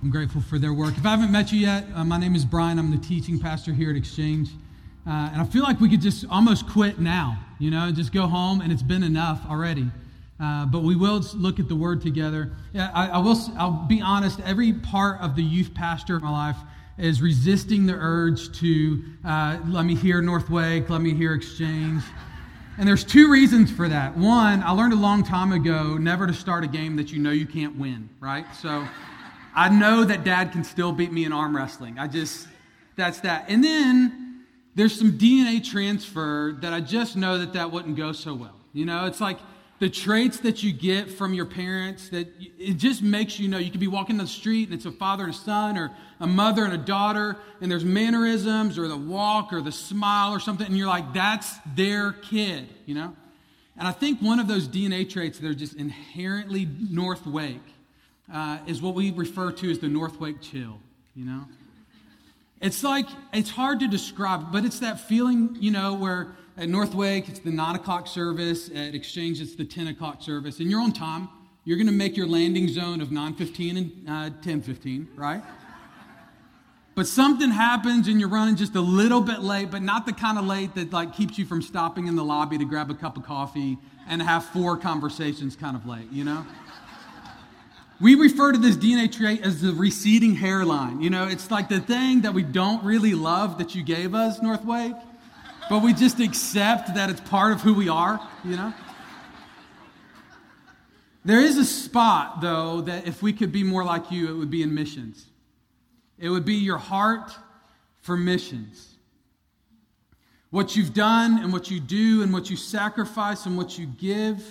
I'm grateful for their work. If I haven't met you yet, uh, my name is Brian. I'm the teaching pastor here at Exchange. Uh, and I feel like we could just almost quit now, you know, just go home and it's been enough already. Uh, but we will look at the word together. Yeah, I, I, will. I'll be honest. Every part of the youth pastor of my life is resisting the urge to uh, let me hear North Wake, let me hear Exchange. And there's two reasons for that. One, I learned a long time ago never to start a game that you know you can't win, right? So I know that dad can still beat me in arm wrestling. I just, that's that. And then there's some DNA transfer that I just know that that wouldn't go so well. You know, it's like the traits that you get from your parents that it just makes you know you could be walking down the street and it's a father and a son or a mother and a daughter and there's mannerisms or the walk or the smile or something and you're like that's their kid you know and i think one of those dna traits that are just inherently north wake uh, is what we refer to as the north wake chill you know it's like it's hard to describe but it's that feeling you know where at North Wake, it's the 9 o'clock service. At Exchange, it's the 10 o'clock service. In your own time, you're going to make your landing zone of 9.15 and uh, 10.15, right? but something happens and you're running just a little bit late, but not the kind of late that like keeps you from stopping in the lobby to grab a cup of coffee and have four conversations kind of late, you know? We refer to this DNA trait as the receding hairline. You know, it's like the thing that we don't really love that you gave us, North Wake but we just accept that it's part of who we are, you know? There is a spot, though, that if we could be more like you, it would be in missions. It would be your heart for missions. What you've done and what you do and what you sacrifice and what you give.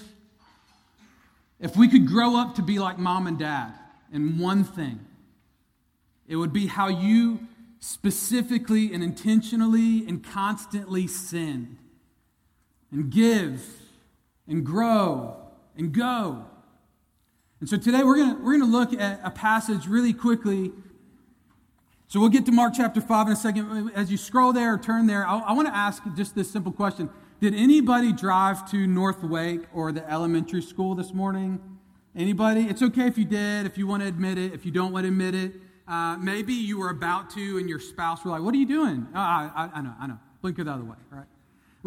If we could grow up to be like mom and dad in one thing, it would be how you specifically and intentionally and constantly sin and give and grow and go. And so today we're going we're to look at a passage really quickly. So we'll get to Mark chapter 5 in a second. As you scroll there or turn there, I, I want to ask just this simple question Did anybody drive to North Wake or the elementary school this morning? Anybody? It's okay if you did, if you want to admit it, if you don't want to admit it. Uh, maybe you were about to, and your spouse were like, What are you doing? Oh, I, I, know, I know. Blink it the way, right?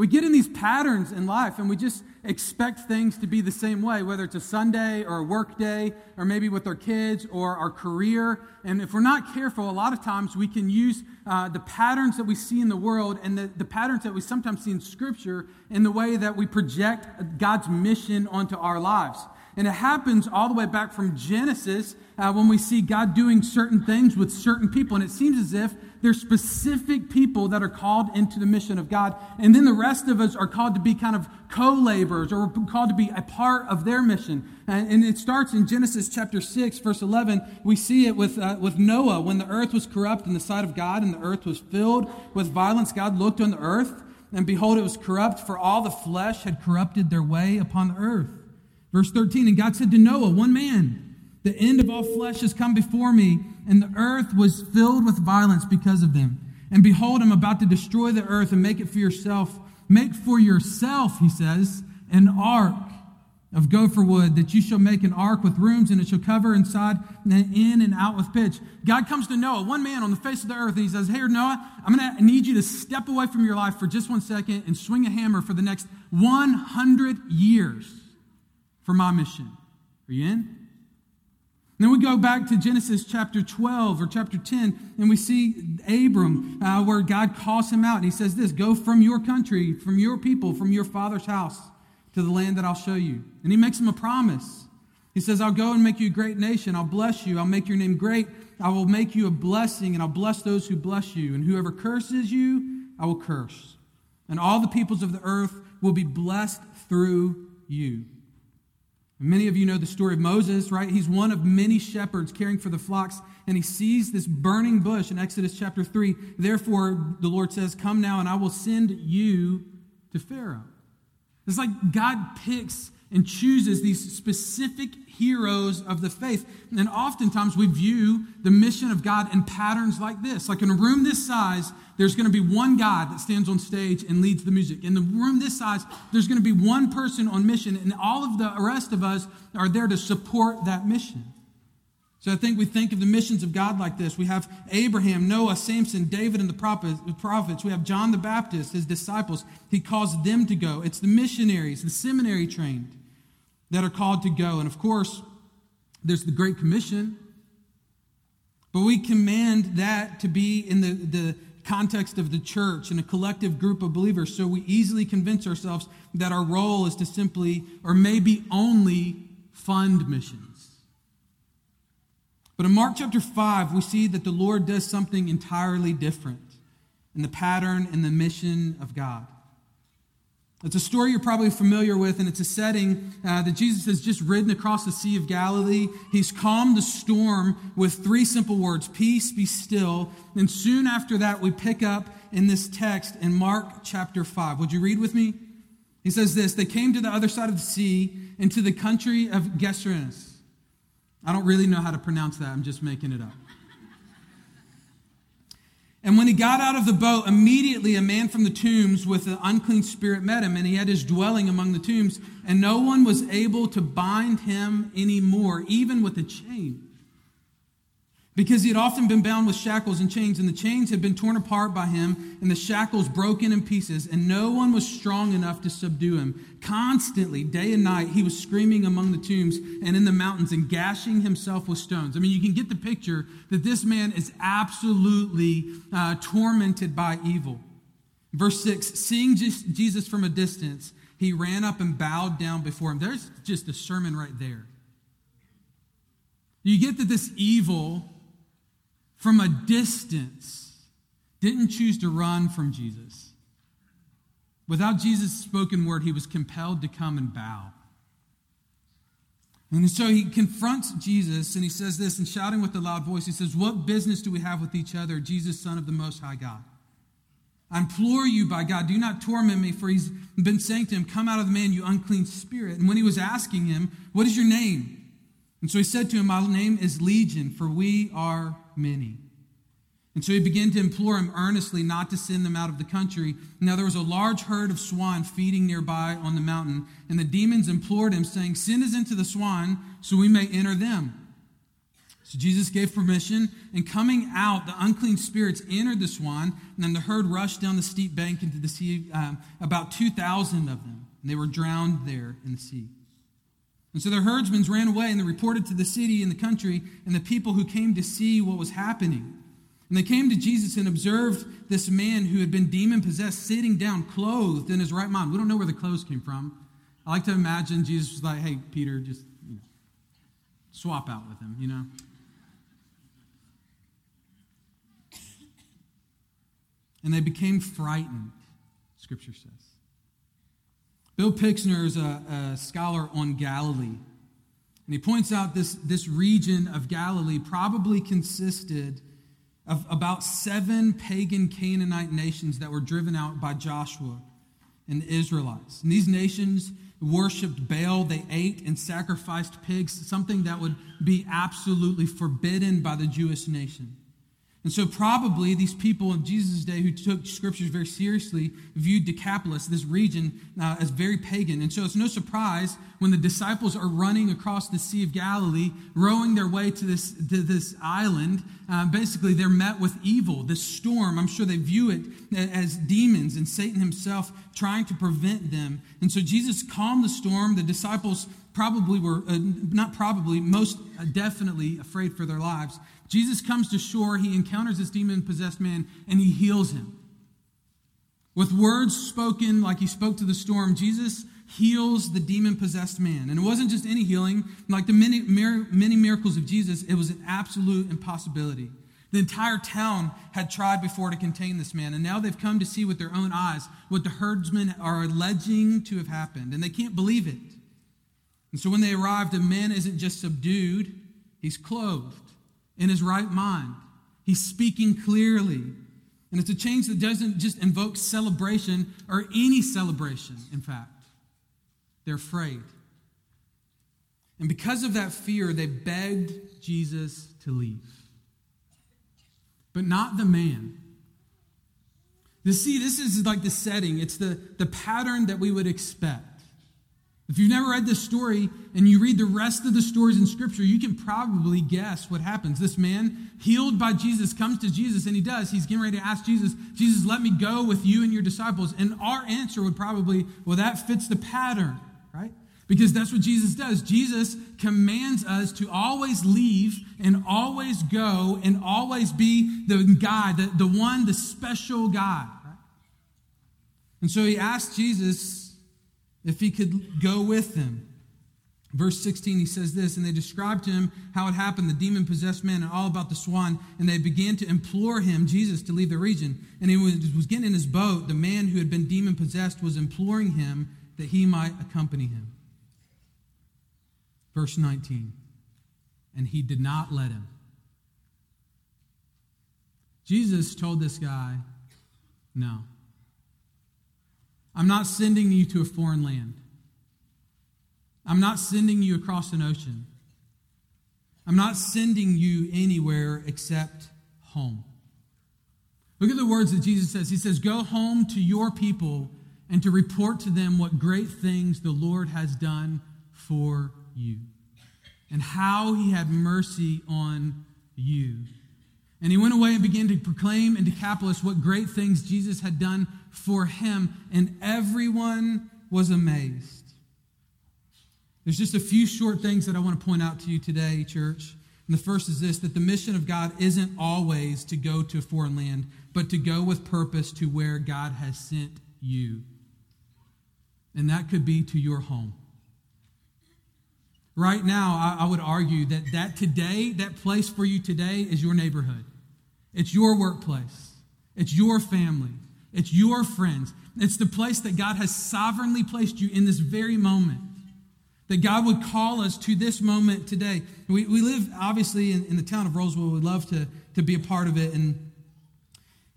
We get in these patterns in life and we just expect things to be the same way, whether it's a Sunday or a work day, or maybe with our kids or our career. And if we're not careful, a lot of times we can use uh, the patterns that we see in the world and the, the patterns that we sometimes see in Scripture in the way that we project God's mission onto our lives. And it happens all the way back from Genesis uh, when we see God doing certain things with certain people. And it seems as if there's specific people that are called into the mission of God. And then the rest of us are called to be kind of co laborers or called to be a part of their mission. And, and, it starts in Genesis chapter 6, verse 11. We see it with, uh, with Noah. When the earth was corrupt in the sight of God and the earth was filled with violence, God looked on the earth. And behold, it was corrupt, for all the flesh had corrupted their way upon the earth. Verse 13, and God said to Noah, one man, the end of all flesh has come before me, and the earth was filled with violence because of them. And behold, I'm about to destroy the earth and make it for yourself. Make for yourself, he says, an ark of gopher wood that you shall make an ark with rooms and it shall cover inside and in and out with pitch. God comes to Noah, one man on the face of the earth, and he says, Hey, Noah, I'm going to need you to step away from your life for just one second and swing a hammer for the next 100 years for my mission. Are you in? Then we go back to Genesis chapter 12 or chapter 10, and we see Abram, uh, where God calls him out, and he says this Go from your country, from your people, from your father's house to the land that I'll show you. And he makes him a promise. He says, I'll go and make you a great nation. I'll bless you. I'll make your name great. I will make you a blessing, and I'll bless those who bless you. And whoever curses you, I will curse. And all the peoples of the earth will be blessed through you. Many of you know the story of Moses, right? He's one of many shepherds caring for the flocks, and he sees this burning bush in Exodus chapter 3. Therefore, the Lord says, Come now, and I will send you to Pharaoh. It's like God picks and chooses these specific heroes of the faith. And oftentimes we view the mission of God in patterns like this. Like in a room this size, there's going to be one guy that stands on stage and leads the music. In the room this size, there's going to be one person on mission, and all of the rest of us are there to support that mission. So I think we think of the missions of God like this. We have Abraham, Noah, Samson, David, and the prophets. We have John the Baptist, his disciples. He calls them to go. It's the missionaries, the seminary trained, that are called to go. And of course, there's the Great Commission. But we command that to be in the, the context of the church and a collective group of believers. So we easily convince ourselves that our role is to simply, or maybe only, fund missions. But in Mark chapter 5, we see that the Lord does something entirely different in the pattern and the mission of God. It's a story you're probably familiar with, and it's a setting uh, that Jesus has just ridden across the Sea of Galilee. He's calmed the storm with three simple words Peace, be still. And soon after that, we pick up in this text in Mark chapter 5. Would you read with me? He says this They came to the other side of the sea, into the country of Gerasenes. I don't really know how to pronounce that, I'm just making it up. And when he got out of the boat, immediately a man from the tombs with an unclean spirit met him, and he had his dwelling among the tombs, and no one was able to bind him anymore, even with a chain because he had often been bound with shackles and chains, and the chains had been torn apart by him, and the shackles broken in pieces, and no one was strong enough to subdue him. Constantly, day and night, he was screaming among the tombs and in the mountains and gashing himself with stones. I mean, you can get the picture that this man is absolutely uh, tormented by evil. Verse 6 Seeing Jesus from a distance, he ran up and bowed down before him. There's just a sermon right there. You get that this evil from a distance didn't choose to run from Jesus. Without Jesus' spoken word, he was compelled to come and bow. And so he confronts Jesus and he says this, and shouting with a loud voice, he says, What business do we have with each other, Jesus, Son of the Most High God? I implore you by God, do not torment me, for he's been saying to him, Come out of the man, you unclean spirit. And when he was asking him, What is your name? And so he said to him, My name is Legion, for we are many. And so he began to implore him earnestly not to send them out of the country. Now there was a large herd of swine feeding nearby on the mountain, and the demons implored him, saying, Send us into the swine so we may enter them. So Jesus gave permission, and coming out, the unclean spirits entered the swine, and then the herd rushed down the steep bank into the sea, um, about 2,000 of them, and they were drowned there in the sea. And so their herdsmen ran away and they reported to the city and the country and the people who came to see what was happening. And they came to Jesus and observed this man who had been demon possessed sitting down, clothed in his right mind. We don't know where the clothes came from. I like to imagine Jesus was like, hey, Peter, just you know, swap out with him, you know? And they became frightened, Scripture says. Bill Pixner is a, a scholar on Galilee. And he points out this, this region of Galilee probably consisted of about seven pagan Canaanite nations that were driven out by Joshua and the Israelites. And these nations worshiped Baal, they ate and sacrificed pigs, something that would be absolutely forbidden by the Jewish nation. And so, probably these people in Jesus' day who took scriptures very seriously viewed Decapolis, this region, uh, as very pagan. And so, it's no surprise when the disciples are running across the Sea of Galilee, rowing their way to this, to this island. Uh, basically, they're met with evil, this storm. I'm sure they view it as demons and Satan himself trying to prevent them. And so, Jesus calmed the storm. The disciples probably were, uh, not probably, most definitely afraid for their lives. Jesus comes to shore, he encounters this demon possessed man, and he heals him. With words spoken like he spoke to the storm, Jesus heals the demon possessed man. And it wasn't just any healing, like the many, many miracles of Jesus, it was an absolute impossibility. The entire town had tried before to contain this man, and now they've come to see with their own eyes what the herdsmen are alleging to have happened, and they can't believe it. And so when they arrive, the man isn't just subdued, he's clothed in his right mind. He's speaking clearly. And it's a change that doesn't just invoke celebration or any celebration, in fact. They're afraid. And because of that fear, they begged Jesus to leave. But not the man. You see, this is like the setting, it's the, the pattern that we would expect. If you've never read this story and you read the rest of the stories in Scripture, you can probably guess what happens. This man, healed by Jesus, comes to Jesus, and he does. He's getting ready to ask Jesus, Jesus, let me go with you and your disciples. And our answer would probably, well, that fits the pattern, right? Because that's what Jesus does. Jesus commands us to always leave and always go and always be the guy, the, the one, the special guy. Right? And so he asked Jesus, if he could go with them. Verse 16, he says this, and they described to him how it happened, the demon possessed man, and all about the swan. And they began to implore him, Jesus, to leave the region. And he was, was getting in his boat. The man who had been demon possessed was imploring him that he might accompany him. Verse 19, and he did not let him. Jesus told this guy, No. I'm not sending you to a foreign land. I'm not sending you across an ocean. I'm not sending you anywhere except home. Look at the words that Jesus says. He says, Go home to your people and to report to them what great things the Lord has done for you and how he had mercy on you. And he went away and began to proclaim in Decapolis what great things Jesus had done for him, and everyone was amazed. There's just a few short things that I want to point out to you today, church. And the first is this that the mission of God isn't always to go to a foreign land, but to go with purpose to where God has sent you. And that could be to your home. Right now, I, I would argue that, that today, that place for you today is your neighborhood. It's your workplace. It's your family. It's your friends. It's the place that God has sovereignly placed you in this very moment. That God would call us to this moment today. We, we live, obviously, in, in the town of Rolesville. We'd love to, to be a part of it. And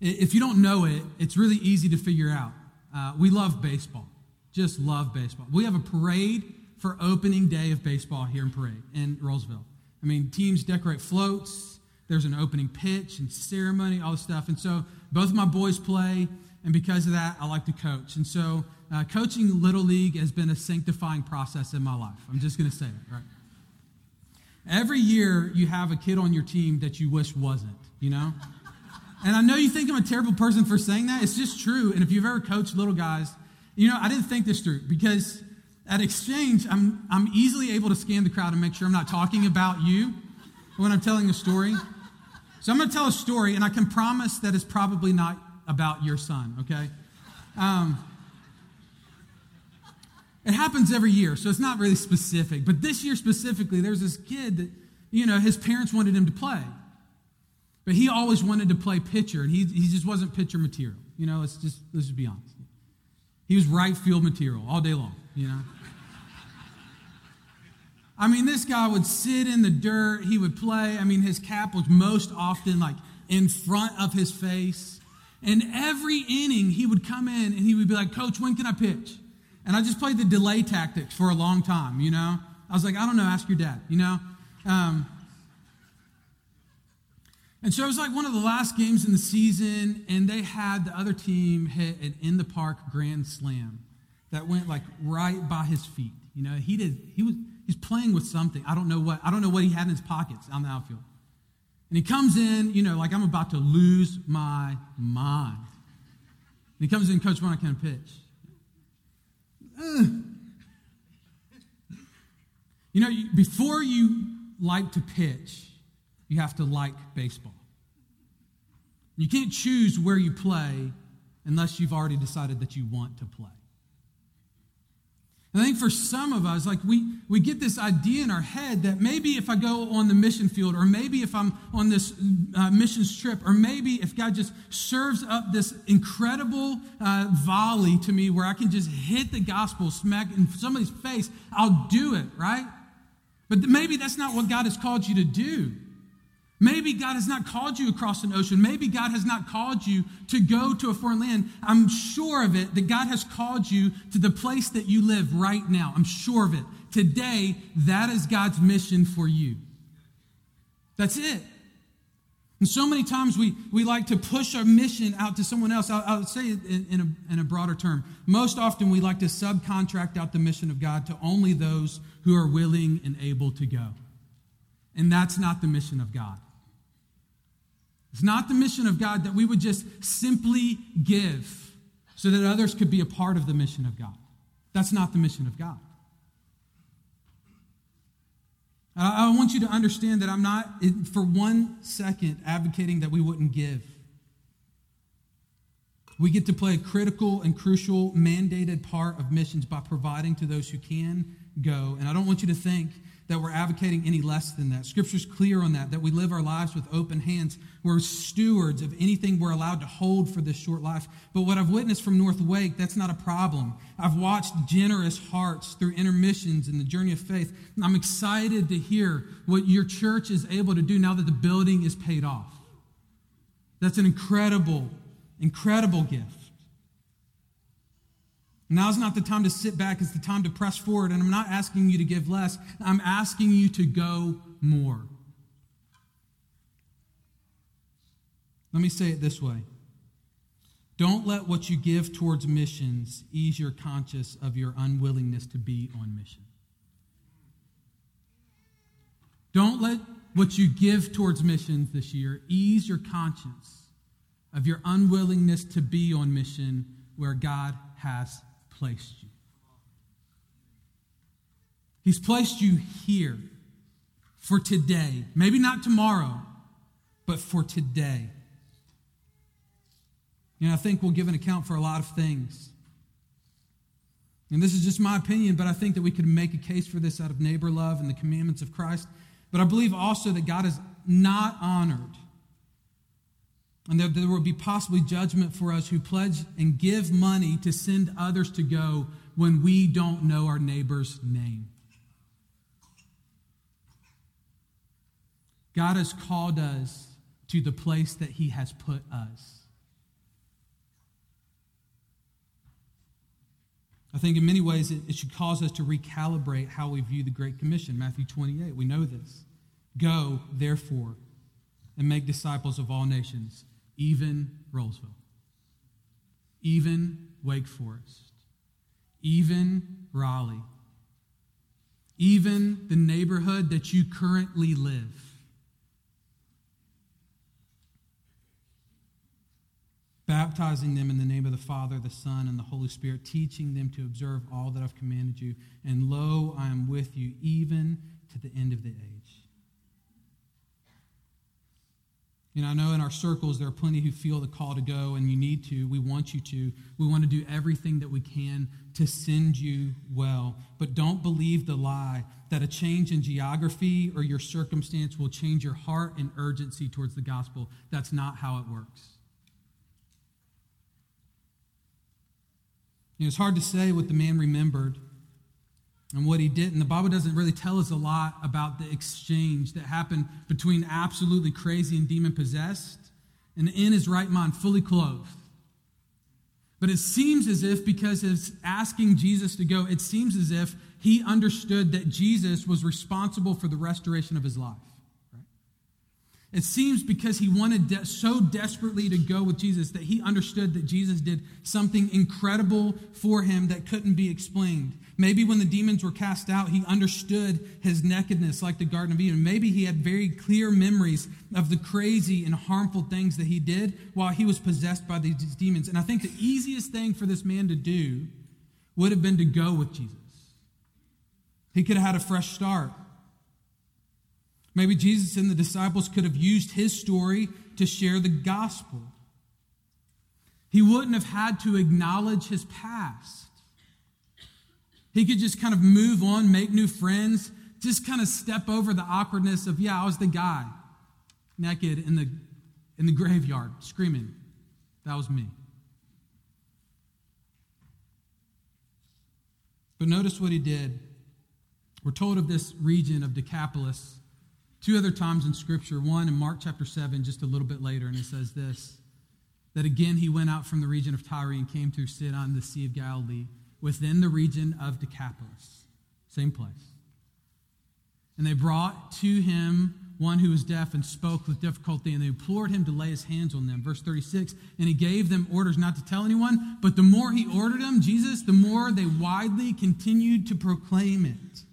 if you don't know it, it's really easy to figure out. Uh, we love baseball, just love baseball. We have a parade for opening day of baseball here in Parade in Rolesville. I mean, teams decorate floats. There's an opening pitch and ceremony, all this stuff. And so both of my boys play. And because of that, I like to coach. And so, uh, coaching Little League has been a sanctifying process in my life. I'm just going to say it, right? Every year, you have a kid on your team that you wish wasn't, you know? And I know you think I'm a terrible person for saying that. It's just true. And if you've ever coached little guys, you know, I didn't think this through because at exchange, I'm, I'm easily able to scan the crowd and make sure I'm not talking about you when I'm telling a story. So I'm going to tell a story, and I can promise that it's probably not about your son, okay? Um, it happens every year, so it's not really specific. But this year specifically, there's this kid that, you know, his parents wanted him to play. But he always wanted to play pitcher, and he, he just wasn't pitcher material. You know, let's just, let's just be honest. He was right field material all day long, you know? I mean, this guy would sit in the dirt, he would play. I mean, his cap was most often like in front of his face. And every inning, he would come in and he would be like, Coach, when can I pitch? And I just played the delay tactics for a long time, you know? I was like, I don't know, ask your dad, you know? Um, and so it was like one of the last games in the season, and they had the other team hit an in the park grand slam that went like right by his feet. You know, he did, he was, he's playing with something. I don't know what, I don't know what he had in his pockets on the outfield. And he comes in, you know, like I'm about to lose my mind. And he comes in, Coach, I can pitch. You know, before you like to pitch, you have to like baseball. You can't choose where you play unless you've already decided that you want to play. I think for some of us, like we, we get this idea in our head that maybe if I go on the mission field, or maybe if I'm on this uh, missions trip, or maybe if God just serves up this incredible uh, volley to me where I can just hit the gospel smack in somebody's face, I'll do it, right? But maybe that's not what God has called you to do. Maybe God has not called you across an ocean. Maybe God has not called you to go to a foreign land. I'm sure of it that God has called you to the place that you live right now. I'm sure of it. Today, that is God's mission for you. That's it. And so many times we, we like to push our mission out to someone else. I, I say it in, in, a, in a broader term. Most often we like to subcontract out the mission of God to only those who are willing and able to go. And that's not the mission of God. It's not the mission of God that we would just simply give so that others could be a part of the mission of God. That's not the mission of God. I want you to understand that I'm not, for one second, advocating that we wouldn't give. We get to play a critical and crucial mandated part of missions by providing to those who can go. And I don't want you to think that we're advocating any less than that. Scripture's clear on that, that we live our lives with open hands. We're stewards of anything we're allowed to hold for this short life. But what I've witnessed from North Wake, that's not a problem. I've watched generous hearts through intermissions in the journey of faith. I'm excited to hear what your church is able to do now that the building is paid off. That's an incredible, incredible gift. Now's not the time to sit back, it's the time to press forward. And I'm not asking you to give less, I'm asking you to go more. Let me say it this way Don't let what you give towards missions ease your conscience of your unwillingness to be on mission. Don't let what you give towards missions this year ease your conscience of your unwillingness to be on mission where God has placed you. He's placed you here for today. Maybe not tomorrow, but for today. You know, I think we'll give an account for a lot of things. And this is just my opinion, but I think that we could make a case for this out of neighbor love and the commandments of Christ. But I believe also that God is not honored and that there will be possibly judgment for us who pledge and give money to send others to go when we don't know our neighbor's name. God has called us to the place that He has put us. I think in many ways it, it, should cause us to recalibrate how we view the Great Commission, Matthew 28. We know this. Go, therefore, and make disciples of all nations even Rolesville, even Wake Forest, even Raleigh, even the neighborhood that you currently live. Baptizing them in the name of the Father, the Son, and the Holy Spirit, teaching them to observe all that I've commanded you. And lo, I am with you even to the end of the age. You know, I know in our circles there are plenty who feel the call to go, and you need to. We want you to. We want to do everything that we can to send you well. But don't believe the lie that a change in geography or your circumstance will change your heart and urgency towards the gospel. That's not how it works. You know, it's hard to say what the man remembered and what he did. And the Bible doesn't really tell us a lot about the exchange that happened between absolutely crazy and demon possessed and in his right mind, fully clothed. But it seems as if, because of asking Jesus to go, it seems as if he understood that Jesus was responsible for the restoration of his life. It seems because he wanted de- so desperately to go with Jesus that he understood that Jesus did something incredible for him that couldn't be explained. Maybe when the demons were cast out, he understood his nakedness like the Garden of Eden. Maybe he had very clear memories of the crazy and harmful things that he did while he was possessed by these demons. And I think the easiest thing for this man to do would have been to go with Jesus. He could have had a fresh start. Maybe Jesus and the disciples could have used his story to share the gospel. He wouldn't have had to acknowledge his past. He could just kind of move on, make new friends, just kind of step over the awkwardness of, yeah, I was the guy naked in the, in the graveyard screaming. That was me. But notice what he did. We're told of this region of Decapolis Two other times in Scripture, one in Mark chapter 7, just a little bit later, and it says this that again he went out from the region of Tyre and came to sit on the Sea of Galilee within the region of Decapolis. Same place. And they brought to him one who was deaf and spoke with difficulty, and they implored him to lay his hands on them. Verse 36 And he gave them orders not to tell anyone, but the more he ordered them, Jesus, the more they widely continued to proclaim it.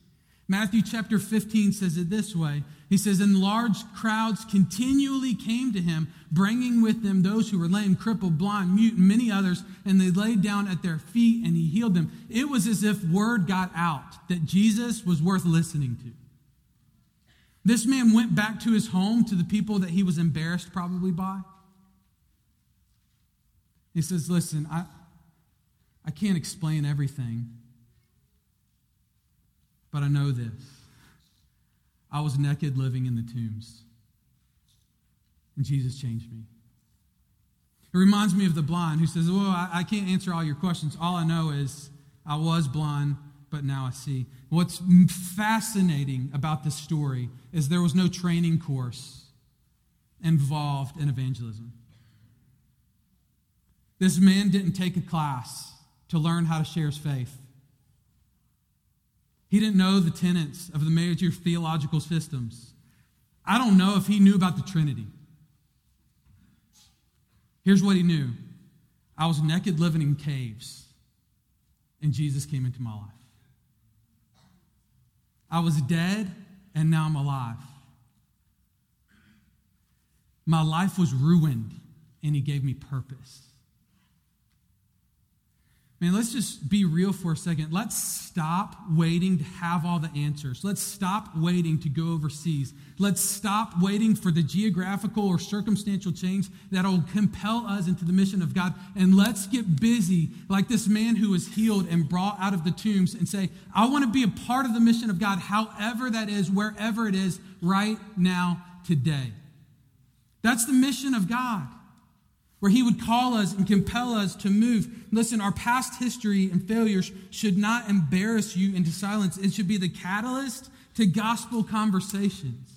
Matthew chapter 15 says it this way He says, And large crowds continually came to him, bringing with them those who were lame, crippled, blind, mute, and many others, and they laid down at their feet, and he healed them. It was as if word got out that Jesus was worth listening to. This man went back to his home, to the people that he was embarrassed probably by. He says, Listen, I, I can't explain everything, but I know this. I was naked living in the tombs, and Jesus changed me. It reminds me of the blind who says, Well, I, I can't answer all your questions. All I know is I was blind, but now I see. What's fascinating about this story is there was no training course involved in evangelism. This man didn't take a class to learn how to share his faith. He didn't know the tenets of the major theological systems. I don't know if he knew about the Trinity. Here's what he knew I was naked living in caves, and Jesus came into my life. I was dead and now I'm alive. My life was ruined and he gave me purpose. Man, let's just be real for a second. Let's stop waiting to have all the answers. Let's stop waiting to go overseas. Let's stop waiting for the geographical or circumstantial change that'll compel us into the mission of God. And let's get busy, like this man who was healed and brought out of the tombs, and say, I want to be a part of the mission of God, however that is, wherever it is, right now, today. That's the mission of God where he would call us and compel us to move. Listen, our past history and failures should not embarrass you into silence. It should be the catalyst to gospel conversations.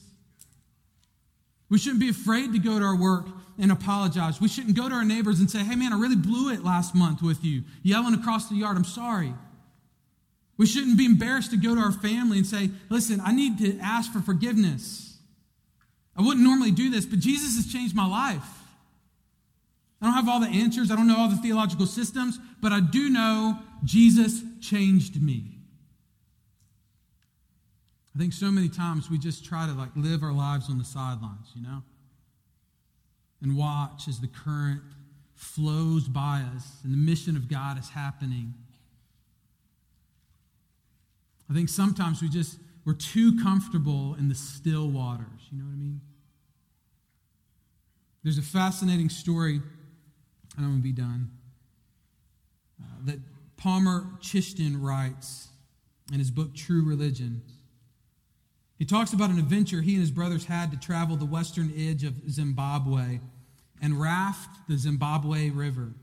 We shouldn't be afraid to go to our work and apologize. We shouldn't go to our neighbors and say, hey, man, I really blew it last month with you, yelling across the yard, I'm sorry. We shouldn't be embarrassed to go to our family and say, listen, I need to ask for forgiveness. I wouldn't normally do this, but Jesus has changed my life. I don't have all the answers, I don't know all the theological systems, but I do know Jesus changed me. I think so many times we just try to like live our lives on the sidelines, you know? And watch as the current flows by us and the mission of God is happening. I think sometimes we just we're too comfortable in the still waters, you know what I mean? There's a fascinating story and I'm going to be done. Uh, that Palmer Chinchen writes in his book True Religion. He talks about an adventure he and his brothers had to travel the western edge of Zimbabwe and raft the Zambezi River.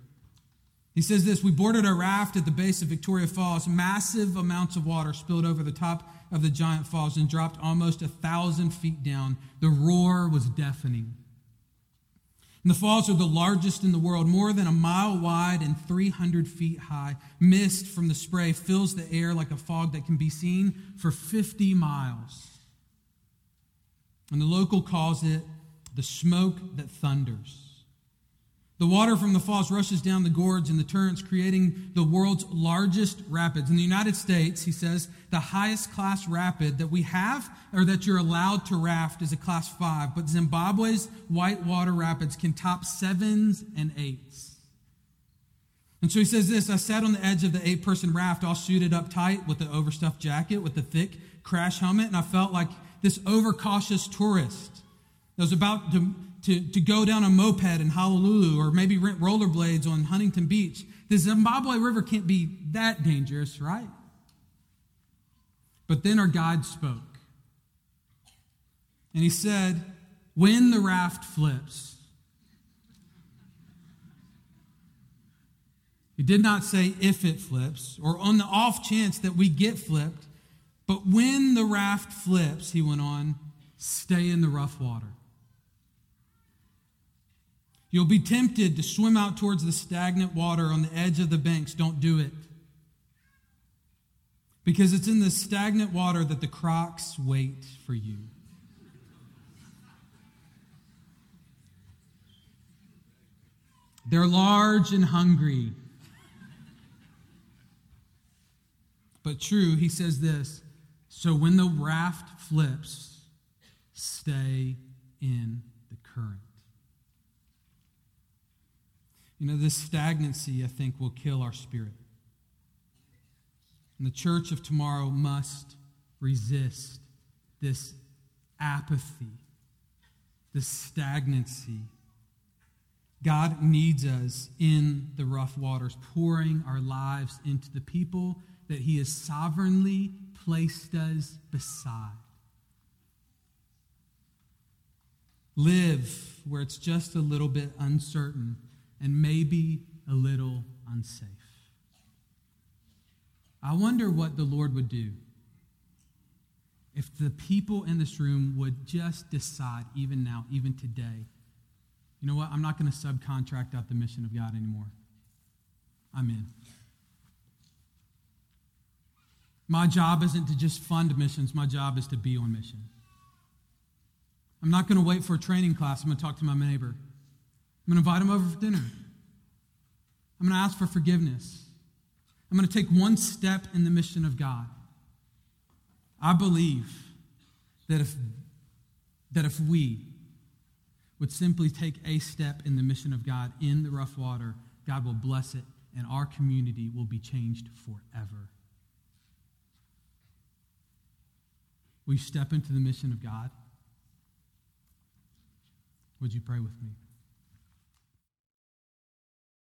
He says this We boarded our raft at the base of Victoria Falls. Massive amounts of water spilled over the top of the giant falls and dropped almost a thousand feet down. The roar was deafening. And the falls are the largest in the world, more than a mile wide and 300 feet high. Mist from the spray fills the air like a fog that can be seen for 50 miles. And the local calls it the smoke that thunders. The water from the falls rushes down the gorge and the torrents, creating the world's largest rapids. In the United States, he says, the highest class rapid that we have or that you're allowed to raft is a class five, but Zimbabwe's whitewater rapids can top sevens and eights. And so he says this I sat on the edge of the eight person raft, all suited up tight with the overstuffed jacket, with the thick crash helmet, and I felt like this overcautious tourist that was about to to, to go down a moped in Honolulu or maybe rent rollerblades on Huntington Beach. The Zambezi River can't be that dangerous, right? But then our guide spoke. And he said, When the raft flips, he did not say if it flips or on the off chance that we get flipped, but when the raft flips, he went on, stay in the rough water. You'll be tempted to swim out towards the stagnant water on the edge of the banks. Don't do it. Because it's in the stagnant water that the crocs wait for you. They're large and hungry. But true, he says this so when the raft flips, stay in the current. You know, this stagnancy, I think, will kill our spirit. And the church of tomorrow must resist this apathy, this stagnancy. God needs us in the rough waters, pouring our lives into the people that He has sovereignly placed us beside. Live where it's just a little bit uncertain and maybe a little unsafe. I wonder what the Lord would do if the people in this room would just decide, even now, even today, you know what? I'm not going to subcontract out the mission of God anymore. I'm in. My job isn't to just fund missions, my job is to be on mission. I'm not going to wait for a training class. I'm going to talk to my neighbor. I'm going to invite him over for dinner. I'm going to ask for forgiveness. I'm going to take one step in the mission of God. I believe that if, that if we would simply take a step in the mission of God in the rough water, God will bless it and our community will be changed forever. Will you step into the mission of God? Would you pray with me?